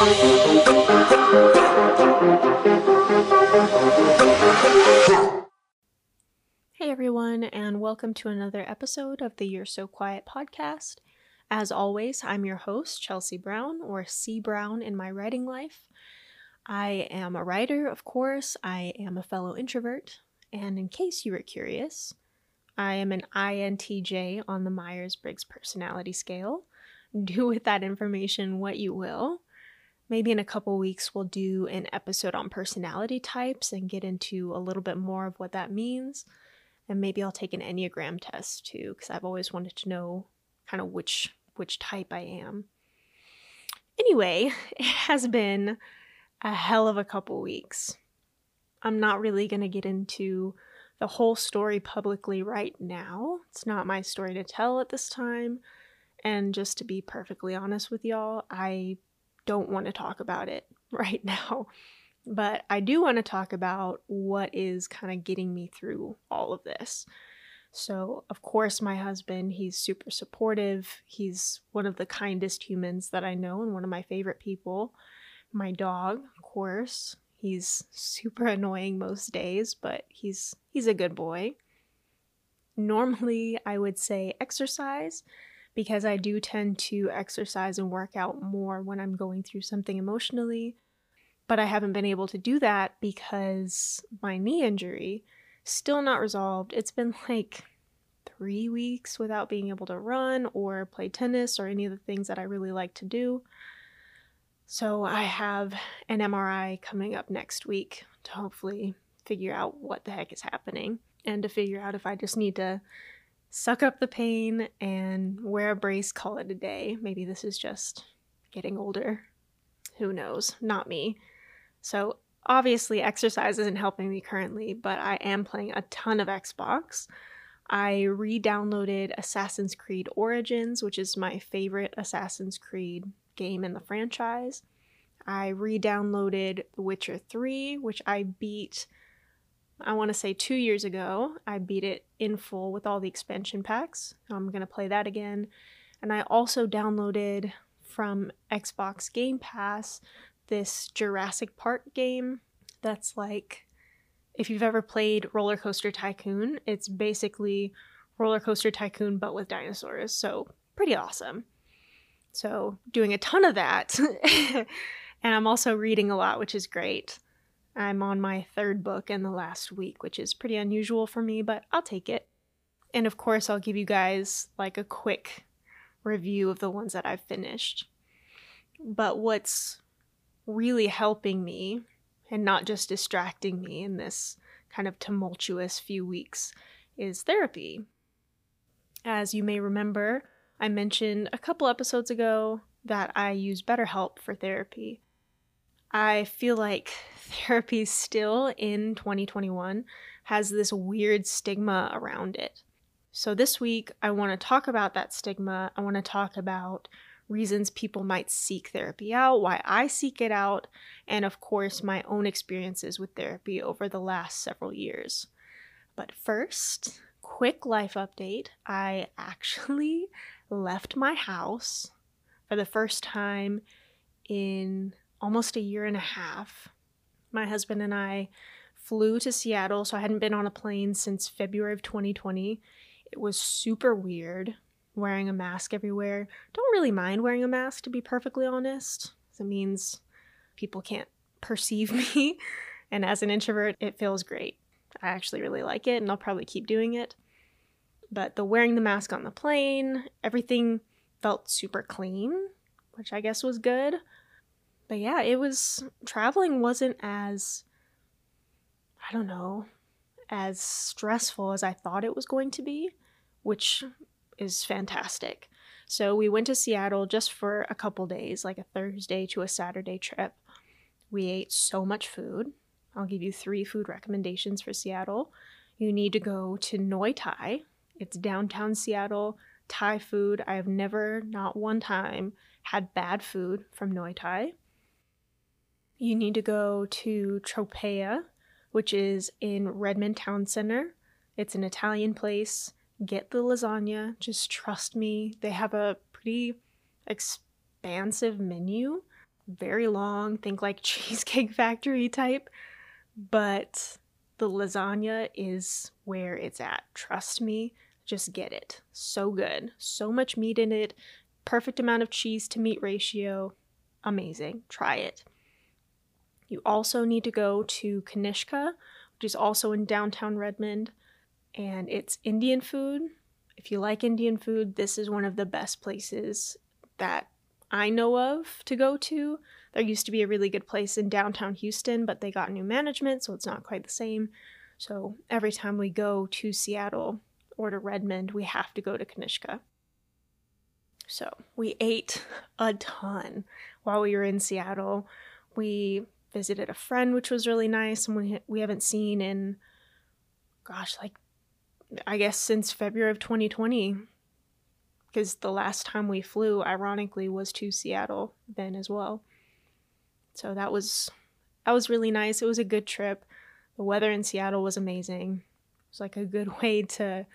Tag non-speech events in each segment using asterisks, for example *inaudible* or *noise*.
Hey everyone, and welcome to another episode of the You're So Quiet podcast. As always, I'm your host, Chelsea Brown, or C Brown in my writing life. I am a writer, of course, I am a fellow introvert, and in case you were curious, I am an INTJ on the Myers Briggs personality scale. *laughs* Do with that information what you will. Maybe in a couple weeks, we'll do an episode on personality types and get into a little bit more of what that means. And maybe I'll take an Enneagram test too, because I've always wanted to know kind of which which type I am. Anyway, it has been a hell of a couple weeks. I'm not really going to get into the whole story publicly right now. It's not my story to tell at this time. And just to be perfectly honest with y'all, I don't want to talk about it *laughs* right now. But I do want to talk about what is kind of getting me through all of this. So, of course, my husband, he's super supportive. He's one of the kindest humans that I know and one of my favorite people. My dog, of course, He's super *laughs* annoying most days, but he's he's a good boy. Normally, I would say exercise because I do tend to exercise and work out more when I'm going through something emotionally, but I haven't been able to do that because my knee injury still not resolved. It's been *laughs* like 3 weeks without being able to run or play tennis or any of the things that I really like to do. So I have an MRI coming up next week to hopefully figure out what the heck is happening and to figure out if I just need to suck up the pain and wear a brace, call it a day. Maybe this is just getting older. Who knows? Not me. So obviously, exercise isn't helping me currently, but I am playing a ton of Xbox. I re downloaded Assassin's Creed Origins, which is my favorite Assassin's Creed game in the franchise. I re downloaded The Witcher 3, which I beat, I want to say two years ago. I beat it in full with all the expansion packs. I'm going to play that again. And I also downloaded from Xbox Game Pass this Jurassic Park game that's like if you've ever played Roller Coaster Tycoon, it's basically Roller Coaster Tycoon but with dinosaurs. So, pretty awesome. So, doing a ton of that. *laughs* and I'm also reading a lot, which is great. I'm on my third book in the last week, which is pretty unusual for me, but I'll take it. And of course, I'll give you guys like a quick review of the ones that I've finished. But what's really helping me and not just distracting me in this kind of tumultuous few weeks is therapy. As you may remember, I mentioned a couple episodes ago that I use BetterHelp for therapy. I feel like *laughs* therapy still in 2021 has this weird stigma around it. So, this week, I want to talk about that stigma. I want to talk about reasons people might seek therapy out, why I seek it out, and of course, my own experiences with therapy over the last several years. But first, quick life update I *laughs* actually left my house for the first time in almost a year and a half. My husband and I flew to Seattle, so I hadn't been on a plane since February of 2020. It was super weird wearing a mask everywhere. Don't really mind wearing a mask, to be perfectly honest. It means people can't perceive *laughs* me. And as an introvert, it feels great. I actually really like it, and I'll probably keep doing it. But the wearing the mask on the plane, everything felt super clean, which I guess was good. But yeah, it was traveling wasn't as I don't know, as stressful as I thought it was going to be, which is fantastic. So we went to Seattle just for a couple days, like a Thursday to a Saturday trip. We ate so much food. I'll give you three food recommendations for Seattle. You need to go to Noi Thai, it's downtown Seattle, Thai food. I have never, not one time, had bad food from Noi Thai. You need to go to Tropea, which is in Redmond Town Center. It's an Italian place. Get the lasagna. Just trust me. They have a pretty expansive menu. very long, think like *laughs* Cheesecake Factory type, but the lasagna is where it's at. Trust me, just get it. So good. So much meat in it, perfect amount of cheese to meat ratio. Amazing. Try it. You also need to go to Kanishka, which is also in downtown Redmond, and it's Indian food. If you like Indian food, this is one of the best places that I know of to go to. There used to be a really good place in downtown Houston, but they got new management, so it's not quite the same. So every time we go to Seattle or to Redmond, we have to go to Kanishka. So we ate a ton while we were in Seattle. We visited a friend, which was really nice, and we we haven't seen in, gosh, like I guess since February of 2020, because the last time we flew, ironically, was to Seattle then as well. So that was that was really nice. It was a good trip. The weather in Seattle was amazing. It was like a good *laughs* way to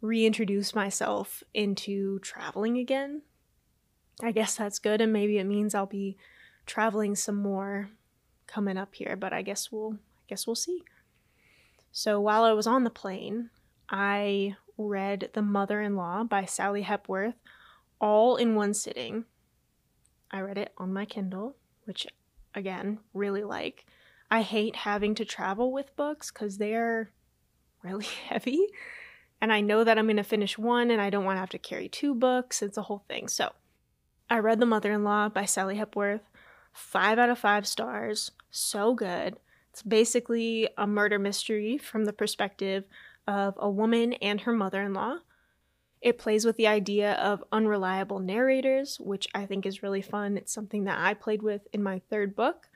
reintroduce myself into traveling again. I guess that's good, and maybe it means I'll be traveling some more coming up here, but I guess we'll I guess we'll see. So while I was on the plane, I read The Mother-in-Law by Sally Hepworth all in one sitting. I read it on my Kindle, which again, really like. I hate having to travel with books cuz they're really *laughs* heavy. And I know that I'm going to finish one and I don't want to have to carry two books. It's a whole thing. So, I read The Mother in Law by Sally Hepworth. Five out of five stars. So good. It's basically a murder mystery from the perspective of a woman and her mother in law. It plays with the idea of unreliable narrators, which I think is really fun. It's something that I played with in my third book.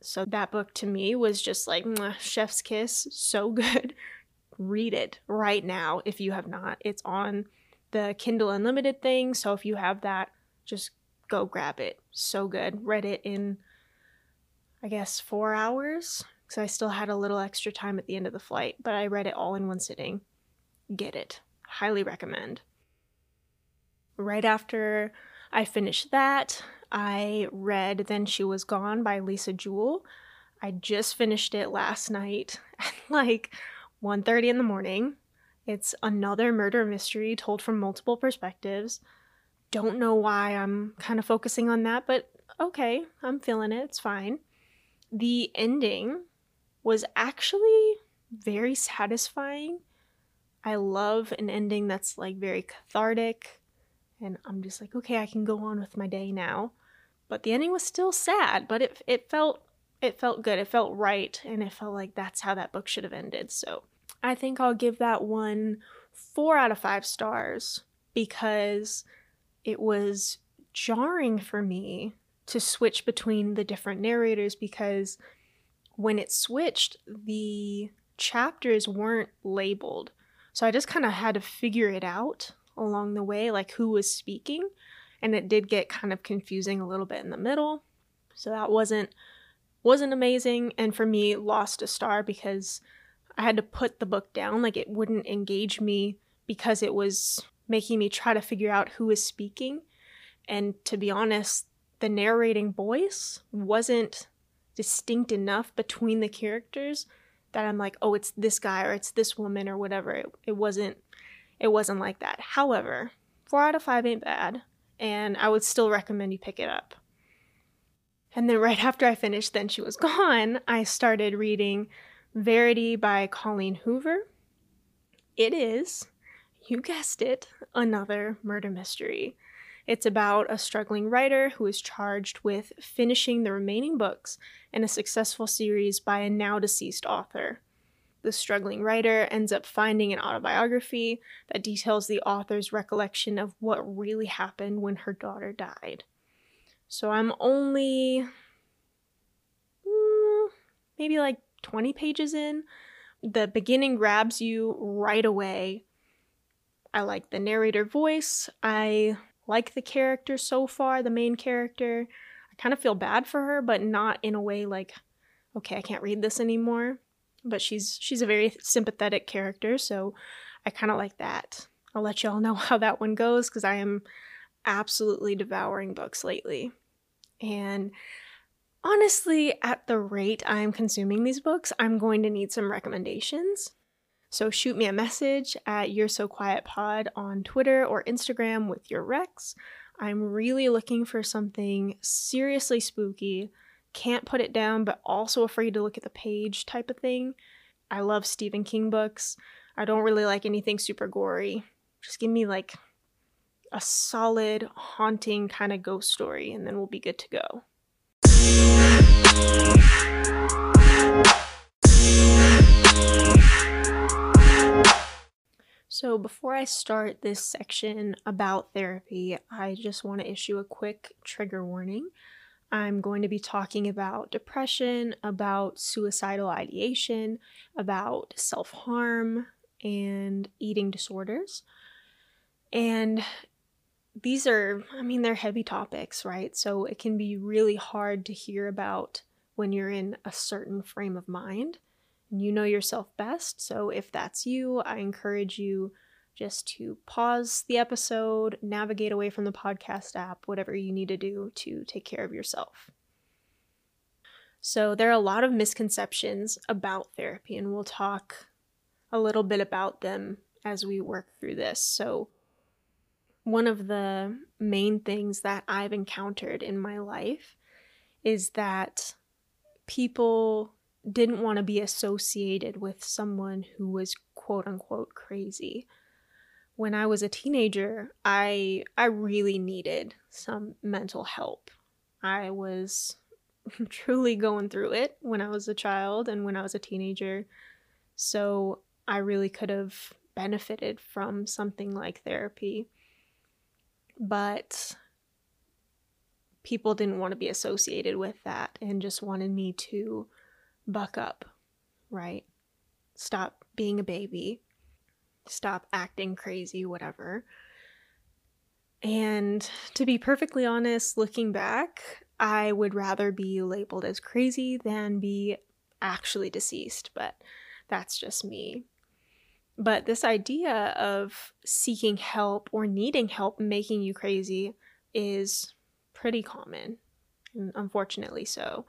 So that book to me was just like chef's kiss, so good. Read it right now if you have not. It's on the Kindle Unlimited thing, so if you have that, just go grab it. So good. Read it in, I guess, four hours because I still had a little extra time at the end of the flight, but I read it all in one sitting. Get it. Highly recommend. Right after I finished that, I read Then She Was Gone by Lisa Jewell. I just finished it last night *laughs* at like 1:30 in the morning. It's another murder mystery told from multiple perspectives don't know why I'm kind of focusing on that, but okay, I'm feeling it. It's fine. The ending was actually very satisfying. I love an ending that's like very cathartic, and I'm just like, okay, I can go on with my day now. But the ending was still sad, but it it felt it felt good. It felt right, and it felt like that's how that book should have ended. So I think I'll give that one four out of five stars because it was jarring for me to switch between the different narrators because when it switched, the chapters weren't labeled. So I just kind of had to figure it out along the way, like who was speaking. And it did get kind of confusing a little bit in the middle. So that wasn't wasn't amazing and for me lost a star because I had to put the book down like it wouldn't engage me because it was making me try to figure out who is speaking. And to be honest, the narrating voice wasn't distinct enough between the characters that I'm like, oh, it's this guy or it's this woman or whatever. It, it wasn't it wasn't like that. However, four out of five ain't bad, and I would still recommend you pick it up. And then right *laughs* after I finished Then She Was Gone, I started reading Verity by Colleen Hoover. It is you guessed it, another murder mystery. It's about a struggling writer who is charged with finishing the remaining books in a successful series by a now deceased author. The struggling writer ends up finding an autobiography that details the author's recollection of what really happened when her daughter died. So I'm only mm, maybe like 20 pages in. The beginning grabs you right away I like the narrator voice. I like the character so far, the main character. I kind of feel bad for her, but not in a way like, okay, I can't read this anymore. But she's she's a very sympathetic character, so I kind of like that. I'll let y'all know *laughs* how that one goes because I am absolutely devouring books lately. And honestly, at the rate I'm consuming these books, I'm going to need some recommendations. So shoot me a message at You're So Quiet Pod on Twitter or Instagram with your recs. I'm really looking for something seriously spooky, can't put it down, but also afraid to look at the page type of thing. I love Stephen King books. I don't really like anything super gory. Just give me like a solid, haunting kind of ghost story, and then we'll be good to go. So, before I start this section about therapy, I just want to issue a quick trigger warning. I'm going to be talking about depression, about suicidal ideation, about self harm, and eating disorders. And these are, I mean, they're heavy topics, right? So it can be really hard to hear about when you're in a certain frame of mind. You know yourself best. So if that's you, I encourage you just to pause the episode, navigate away from the podcast app, whatever you need to do to take care of yourself. So, there are a lot of misconceptions about therapy, and we'll talk a little bit about them as we work through this. So, one of the main things that I've encountered in my life is that people didn't want to be associated with someone who was quote unquote crazy. When I was a teenager, I I really needed some mental help. I was *laughs* truly going through it when I was a child and when I was a teenager. So I really could have benefited from something like therapy but people didn't want to be associated with that and just wanted me to buck up, right? Stop being a baby, stop acting crazy, whatever. And to be perfectly honest, looking back, I would rather be labeled as crazy than be actually deceased, but that's just me. But this idea of seeking help or needing help making you crazy is pretty common, unfortunately so.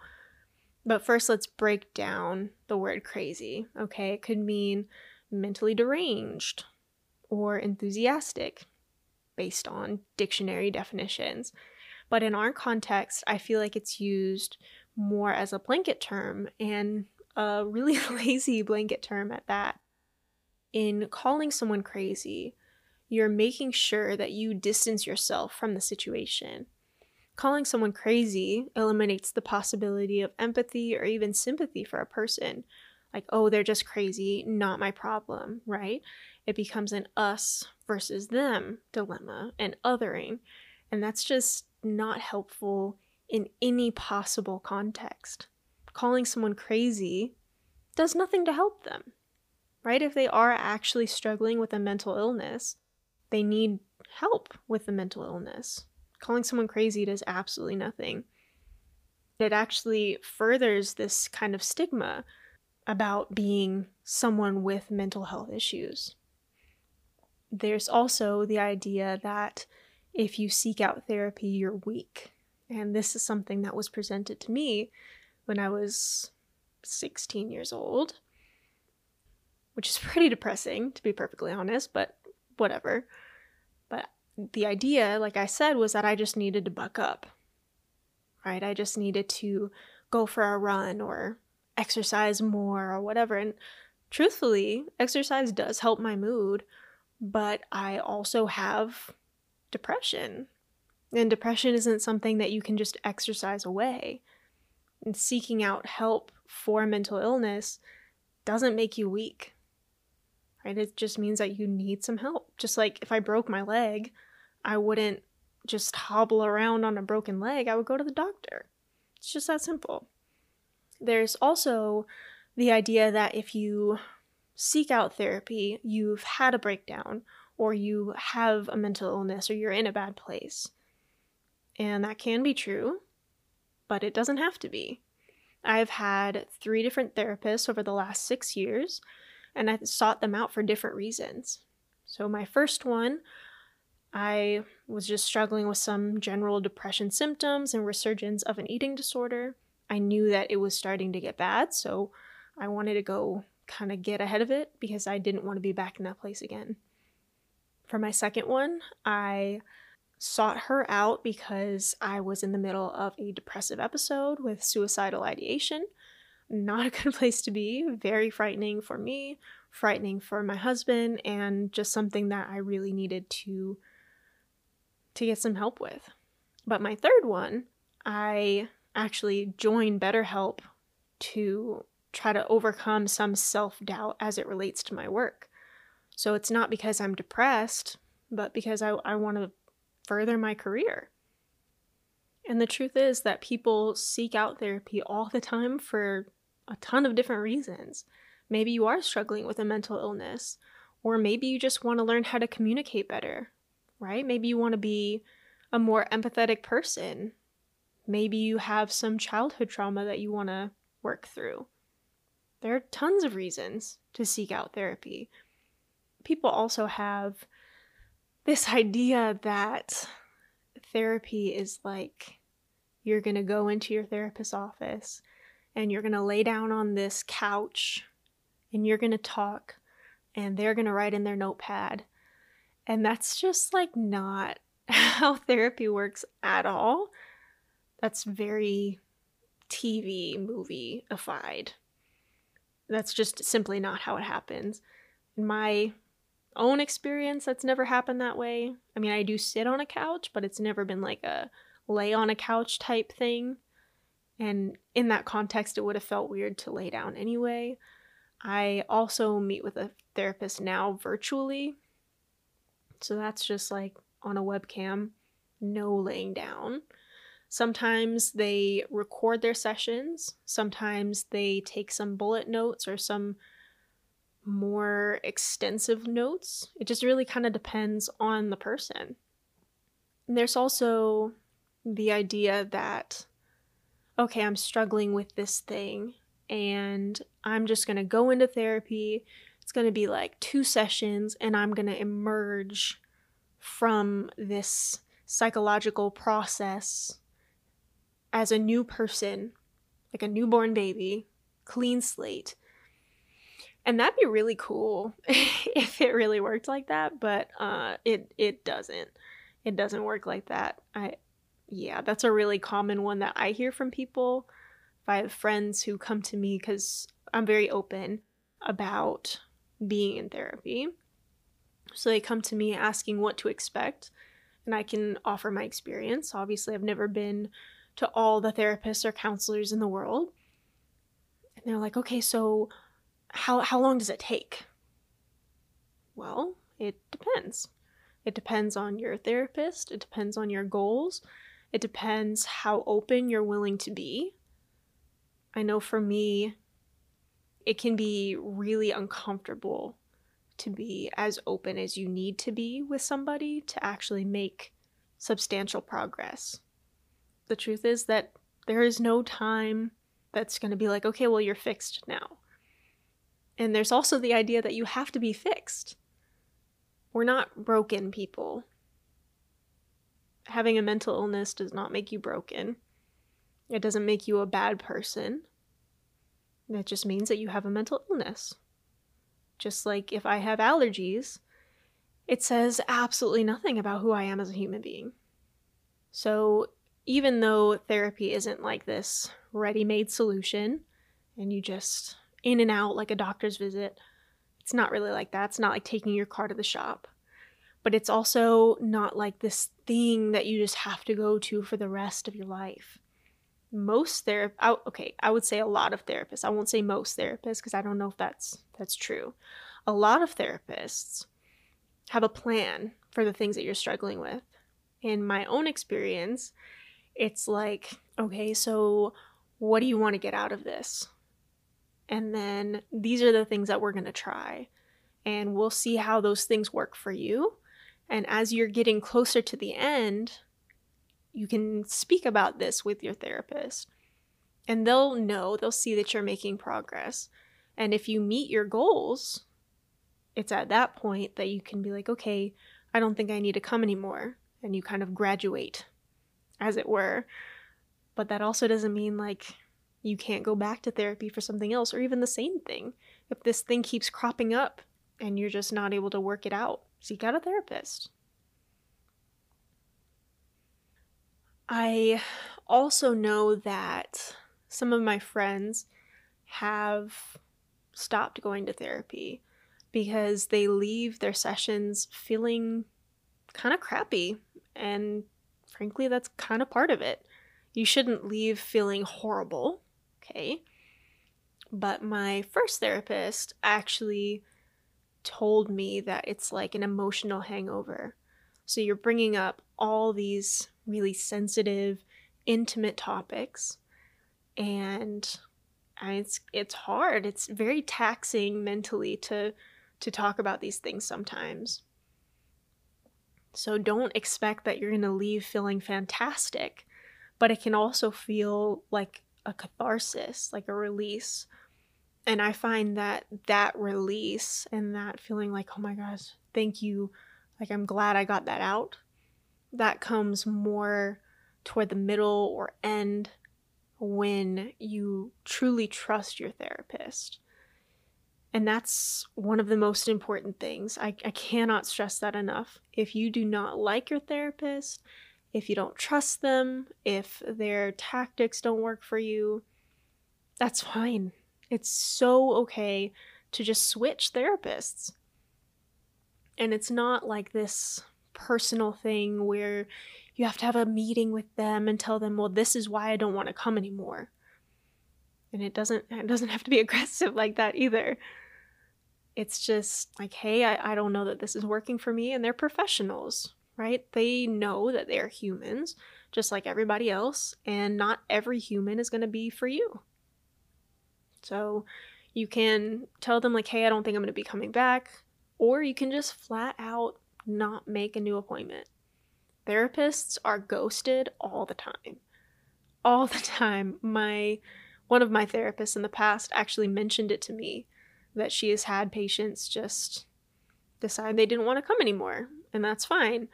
But first, let's break down the word crazy. Okay, it could mean mentally deranged or enthusiastic based on dictionary definitions. But in our context, I feel like it's used more as a blanket term and a really *laughs* lazy blanket term at that in calling someone crazy, you're making sure that you distance yourself from the situation. Calling someone crazy eliminates the possibility of empathy or even sympathy for a person. Like, oh, they're just crazy, not my problem, right? It becomes an us versus them dilemma and othering. And that's just not helpful in any possible context. Calling someone crazy does nothing to help them right? If they are actually struggling with a mental illness, they need help with the mental illness. Calling someone crazy does absolutely nothing. It actually furthers this kind of stigma about being someone with mental health issues. There's also the idea that if you seek out therapy, you're weak. And this is something that was presented to me when I was 16 years old which is *laughs* pretty depressing, to be perfectly honest, but whatever. The idea, like I said, was that I just needed to buck up, right? I just needed to go for a run or exercise more or whatever. And truthfully, exercise does help my mood, but I also have depression. And depression isn't something that you can just exercise away. And seeking out help for mental illness doesn't make you weak right? It just means that you need some help. Just like if I broke my leg, I wouldn't just hobble around on a broken leg, I would go to the doctor. It's just that simple. There's also the idea that if you seek out therapy, you've had a breakdown, or you have a mental illness, or you're in a bad place. And that can be true, but it doesn't have to be. I've had three different therapists over the last six years and I sought them out for different reasons. So, my first one, I was just struggling with some general depression symptoms and resurgence of an eating disorder. I knew that it was starting to get bad, so I wanted to go kind of get ahead of it because I didn't want to be back in that place again. For my second one, I sought her out because I was in the middle of a depressive episode with suicidal ideation. Not a good *laughs* place to be, very frightening for me, frightening for my husband, and just something that I really needed to to get some help with. But my third one, I actually joined BetterHelp to try to overcome some self doubt as it relates to my work. So it's not because I'm depressed, but because I, I want to further my career. And the truth is that people seek out therapy all the time for a ton of different reasons. Maybe you are struggling with a mental illness, or maybe you just want to learn how to communicate better, right? Maybe you want to be a more empathetic person. Maybe you have some childhood trauma that you want to work through. There are tons of reasons to seek out therapy. People also have this *laughs* idea that therapy is like you're going to go into your therapist's office and you're going to lay down on this couch and you're going to talk and they're going to write in their notepad. And that's just like not *laughs* how therapy works at all. That's very TV movie-ified. That's just simply not how it happens. In my own experience, that's never happened that way. I mean, I do sit on a couch, but it's never been like a lay on a couch type thing. And in that context, it would have felt weird to lay down anyway. I also meet with a therapist now virtually. So that's just like on a webcam, no laying down. Sometimes they record their sessions, sometimes they take some bullet notes or some more extensive notes. It just really kind of depends on the person. And there's also the idea that, okay, I'm struggling with this thing and I'm just going to go into therapy. It's going to be like two sessions and I'm going to emerge from this psychological process as a new person, like a newborn baby, clean slate. And that'd be really cool *laughs* if it really worked like that but uh it it doesn't. It doesn't work like that. I yeah that's a really common one that i hear from people if i have friends who come to me because i'm very open about being in therapy. So they come to me asking what to expect and i can offer my experience. Obviously i've never been to all the therapists or counselors in the world. And they're like okay so how how long does it take? Well, it depends. It depends on your therapist, it depends on your goals, it depends how open you're willing to be. I know for me, it can be really uncomfortable to be as open as you need to be with somebody to actually make substantial progress. The truth is that there is no time that's going to be like, okay, well, you're fixed now. And there's also the idea that you have to be fixed. We're not broken people. Having a mental illness does not make you broken. It doesn't make you a bad person. It just means that you have a mental illness. Just like if I have allergies, it says absolutely nothing about who I am as a human being. So, even though therapy isn't like this ready made solution and you just in and out like a doctor's visit. It's not really like that. It's not like taking your car to the shop. But it's also not like this thing that you just have to go to for the rest of your life. Most therapists, okay, I would say a lot of therapists. I won't say most therapists because I don't know if that's that's true. A lot of therapists have a plan for the things that you're struggling with. In my own experience, it's like, okay, so what do you want to get out of this? And then these are the things that we're going to try. And we'll see how those things work for you. And as you're getting closer to the end, you can speak about this with your therapist. And they'll know, they'll see that you're making progress. And if you meet your goals, it's at that point that you can be like, okay, I don't think I need to come anymore. And you kind of graduate, as it were. But that also doesn't mean like you can't go back to therapy for something else or even the same thing. If this thing keeps cropping up and you're just not able to work it out, seek out a therapist. I also know that some of my friends have stopped going to therapy because they leave their sessions feeling kind of crappy. And frankly, that's kind of part of it. You shouldn't leave feeling horrible, okay? But my first therapist actually told me that it's like an emotional hangover. So you're bringing up all these really sensitive, intimate topics and it's it's hard. It's very taxing mentally to to talk about these things sometimes. So don't expect that you're going to leave feeling fantastic, but it can also feel like a catharsis, like a release. And I find that that release and that feeling like, oh my gosh, thank you, like I'm glad I got that out, that comes more toward the middle or end when you truly trust your therapist. And that's one of the most important things. I, I cannot stress that enough. If you do not like your therapist, if you don't trust them, if their tactics don't work for you, that's fine. It's so okay to just switch therapists. And it's not like this personal thing where you have to have a meeting with them and tell them, well, this is why I don't want to come anymore. And it doesn't it doesn't have to be *laughs* aggressive like that either. It's just like, hey, I, I don't know that this is working for me, and they're professionals, right? They know that they're humans, just like everybody else, and not every human is gonna be for you. So you can tell them like, hey, I don't think I'm gonna be coming back, or you can just flat out not make a new appointment. Therapists are ghosted all the time. All the time. My one of my therapists in the past actually mentioned it to me that she has had patients just decide they didn't want to come anymore, and that's fine.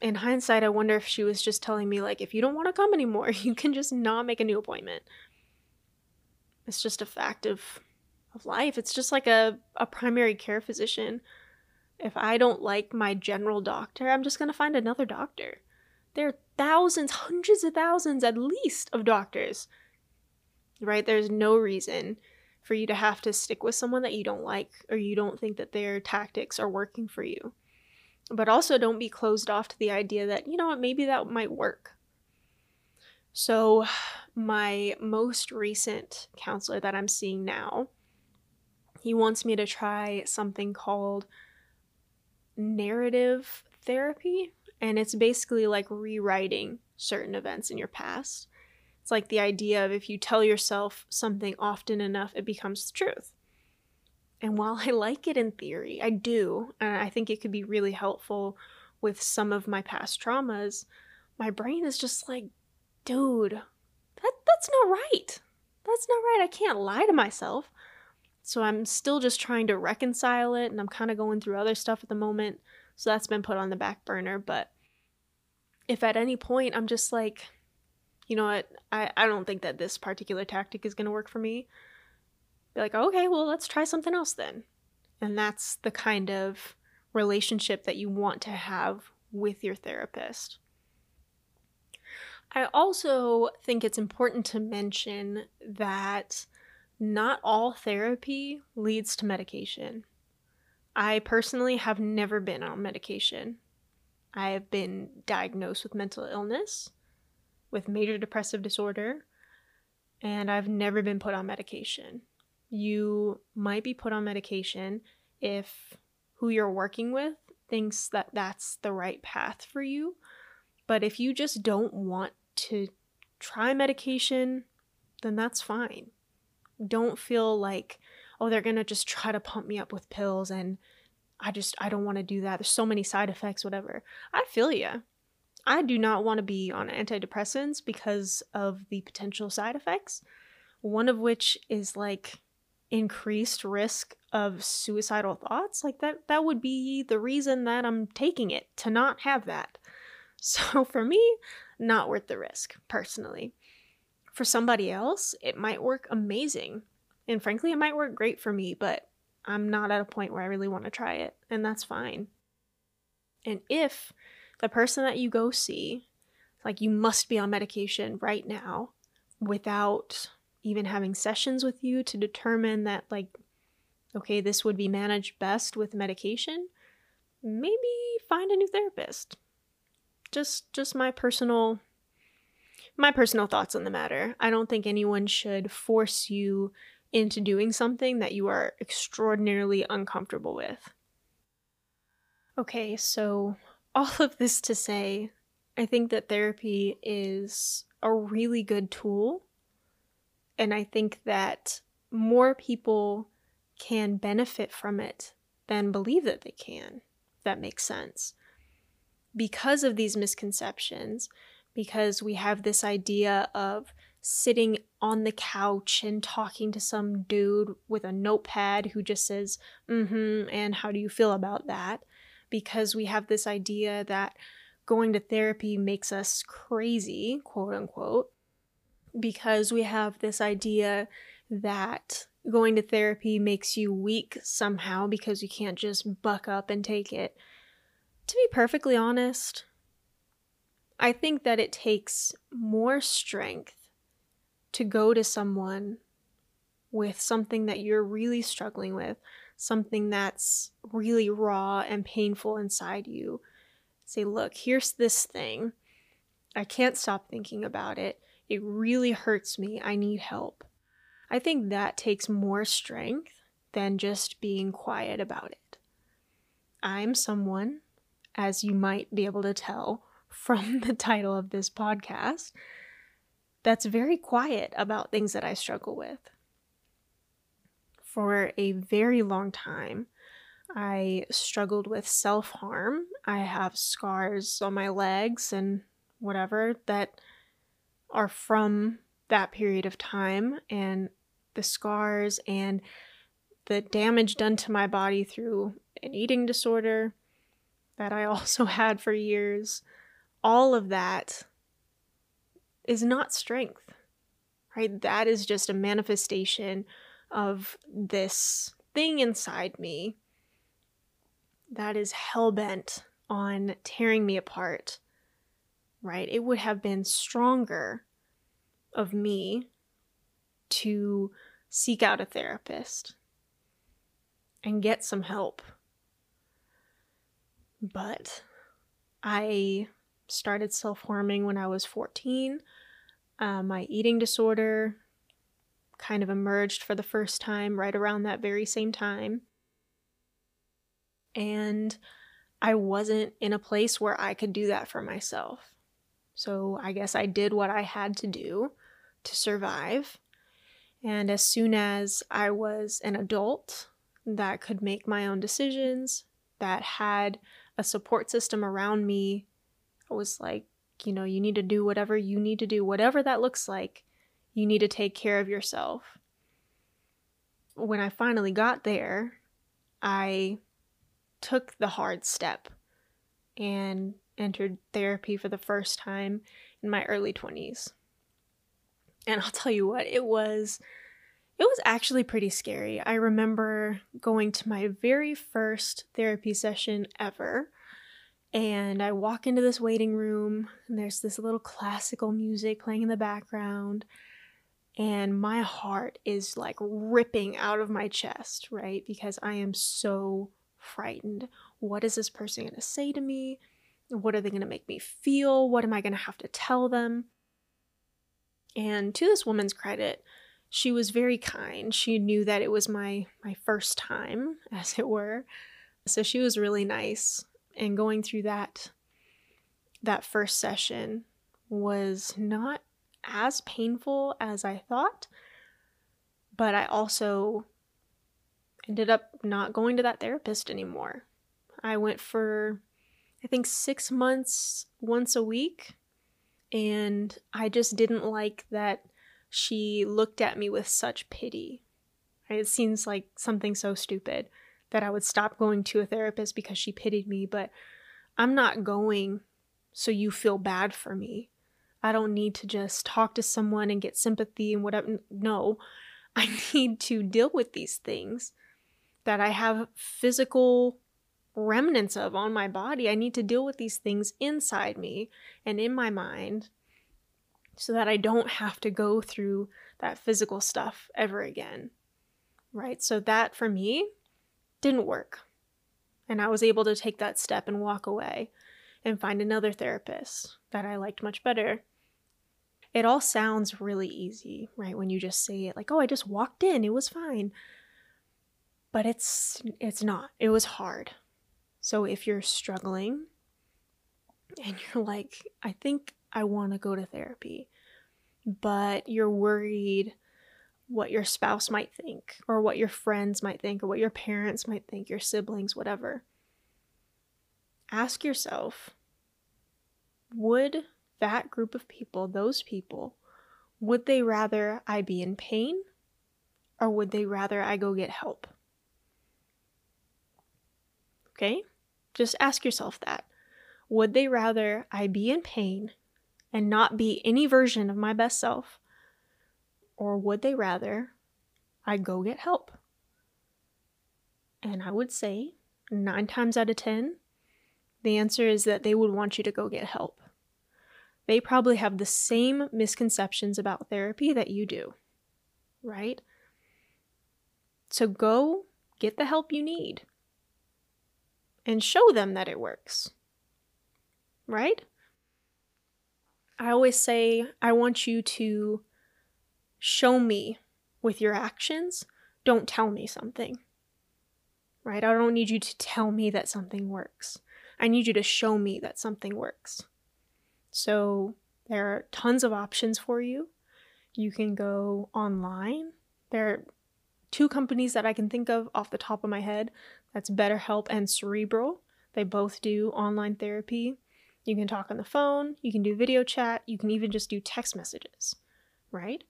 In hindsight, I wonder if she was just telling me like if you don't want to come anymore, *laughs* you can just not make a new appointment. It's just a fact of of life. It's just like a, a primary care physician if I don't like my general doctor, I'm just going to find another doctor. There are thousands, hundreds of thousands at least of doctors. Right? There's no reason for you to have to stick with someone that you don't like or you don't think that their tactics are working for you. But also don't be closed off to the idea that, you know what, maybe that might work. So, *sighs* my most recent counselor that I'm seeing now, he wants me to try something called narrative therapy, and it's basically like rewriting certain events in your past. It's like the idea of if you tell yourself something often enough, it becomes the truth. And while I *laughs* like it in theory, I do, and I think it could be really helpful with some of my past traumas, my brain is just like, dude, that that's not right. That's not right. I can't lie to myself. So I'm still just trying to reconcile it and I'm kind of going through other stuff at the moment. So that's been put on the back burner. But if at any point I'm just like, you know what, I, I don't think that this particular tactic is going to work for me, be like, okay, well, let's try something else then. And that's the kind of relationship that you want to have with your therapist. I also think it's important to mention that not all therapy leads to medication. I personally have never been on medication. I have been diagnosed with mental illness, with major depressive disorder, and I've never been put on medication. You might be put on medication if who you're working with thinks that that's the right path for you. But if you just don't want to try medication, then that's fine. Don't feel like oh they're gonna just try to pump me up with pills and i just i don't want to do that. There's so many side effects whatever. I feel you i do not want to be on antidepressants because of the potential side effects one of which is like increased risk of suicidal thoughts, like that that would be the reason that I'm taking it to not have that. *laughs* So for me, not worth the risk personally. For somebody else, it might work amazing. And frankly, it might work great for me, but I'm not at a point where I really want to try it, and that's fine. And if the person that you go see, like you must be on medication right now without even having sessions with you to determine that, like, okay, this would be managed best with medication, maybe find a new therapist. Just just my personal my personal thoughts on the matter. I don't think anyone should force you into doing something that you are extraordinarily uncomfortable with. Okay, so all of this to say, I think that therapy is a really good tool. And I think that more people can benefit from it than believe that they can. that makes sense. Because of these misconceptions, because we have this idea of sitting on the couch and talking to some dude with a notepad who just says, mm hmm, and how do you feel about that? Because we have this idea that going to therapy makes us crazy, quote unquote, because we have this idea that going to therapy makes you weak somehow because you can't just buck up and take it. To be perfectly honest, I think that it takes more strength to go to someone with something that you're really struggling with, something that's really raw and painful inside you, say, look, here's this thing. I can't stop thinking about it. It really hurts me. I need help. I think that takes more strength than just being quiet about it. I'm someone, as you might be able to tell from *laughs* the title of this podcast, that's very quiet about things that I struggle with. For a very long time, I struggled with self harm. I have scars on my legs and whatever that are from that period of time. And the scars and the damage done to my body through an eating disorder that I also *laughs* had for years, all of that is not strength, right? That is just a manifestation of this thing inside me that is hell bent on tearing me apart, right? It would have been stronger of me to seek out a therapist and get some help. But I started self harming when I was 14. Uh, my eating disorder kind of emerged for the first time right around that very same time and I wasn't in a place where I could do that for myself. So I guess I did what I had to do to survive. And as soon as I was an adult that could make my own decisions, that had a support system around me, I was like, you know, you need to do whatever you need to do, whatever that looks like. You need to take care of yourself. When I finally got there, I took the hard step and entered therapy for the first time in my early 20s. And I'll tell you what, it was it was actually pretty scary. I remember going to my very first therapy session ever. And I walk into this waiting room, and there's this little classical music playing in the background. And my heart is like ripping out of my chest, right? Because I am so frightened. What is this person going to say to me? What are they going to make me feel? What am I going to have to tell them? And to this woman's credit, she was very kind. She knew that it was my my first time, *laughs* as it were. So she was really nice. And going through that that first session was not as painful as I thought, but I also ended up not going to that therapist anymore. I went for, I think, six months once a week, and I just didn't like that she looked at me with such pity. It seems like something so stupid that I would stop going to a therapist because she pitied me, but I'm not going so you feel bad for me. I don't need to just talk to someone and get sympathy and whatever. No, *laughs* I need to deal with these things that I have physical remnants of on my body. I need to deal with these things inside me and in my mind so that I don't have to go through that physical stuff ever again. Right? So that for me didn't work. And I was able to take that step and walk away and find another therapist that I liked much better. It all sounds really easy, right? When you just say it like, "Oh, I just walked in, it was fine." But it's it's not. It was hard. So if you're struggling and you're like, "I think I want to go to therapy," but you're worried what your spouse might think, or what your friends might think, or what your parents might think, your siblings, whatever. Ask yourself would that group of people, those people, would they rather I be in pain or would they rather I go get help? Okay? Just ask yourself that. Would they rather I be in pain and not be any version of my best self? Or would they rather I go get help? And I would say nine times out of ten, the answer is that they would want you to go get help. They probably have the same misconceptions about therapy that you do, right? So go get the help you need and show them that it works, right? I always say, I want you to show me with your actions. Don't tell me something, right? I don't need you to tell me that something works. I need you to show me that something works. So there are tons of options for you. You can go online. There are two companies that I can think of off the top of my head. That's BetterHelp and Cerebral. They both do online therapy. You can talk on the phone, you can do video chat, you can even just do text messages, right?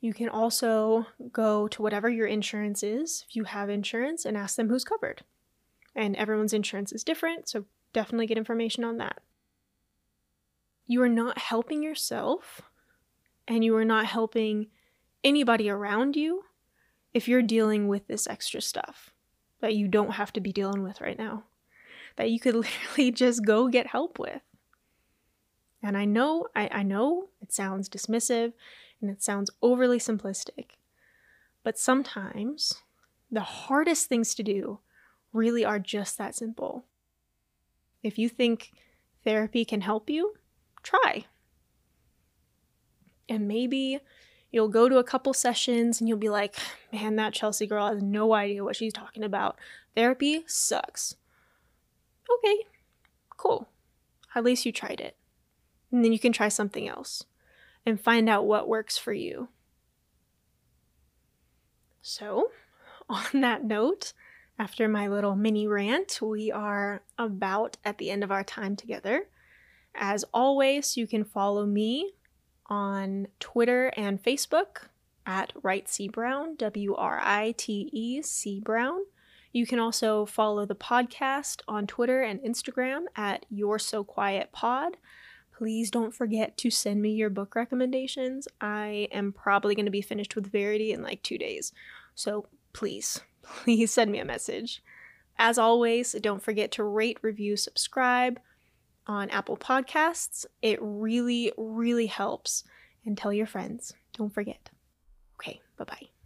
You can also go to whatever your insurance is, if you have insurance, and ask them who's covered and everyone's insurance is different, so definitely get information on that. You are not helping yourself and you are not helping anybody around you if you're dealing with this extra stuff that you don't have to be dealing with right now, that you could *laughs* literally just go get help with. And I know, I, I know it sounds dismissive and it sounds overly simplistic, but sometimes the hardest things to do really are just that simple. If you think therapy can help you, try. And maybe you'll go to a couple sessions and you'll be like, man, that Chelsea girl has no idea what she's talking about. Therapy sucks. Okay, cool. At least you tried it. And then you can try something else and find out what works for you. So, *laughs* on that note, after my little mini rant, we are about at the end of our time together. As always, you can follow me on Twitter and Facebook at Write C Brown, W R I T E C Brown. You can also follow the podcast on Twitter and Instagram at You're So Quiet Pod. Please don't forget to send me your book recommendations. I am probably going to be finished with Verity in like two days. So please *laughs* please send me a message. As always, don't forget to rate, review, subscribe on Apple Podcasts. It really, really helps. And tell your friends. Don't forget. Okay, bye bye.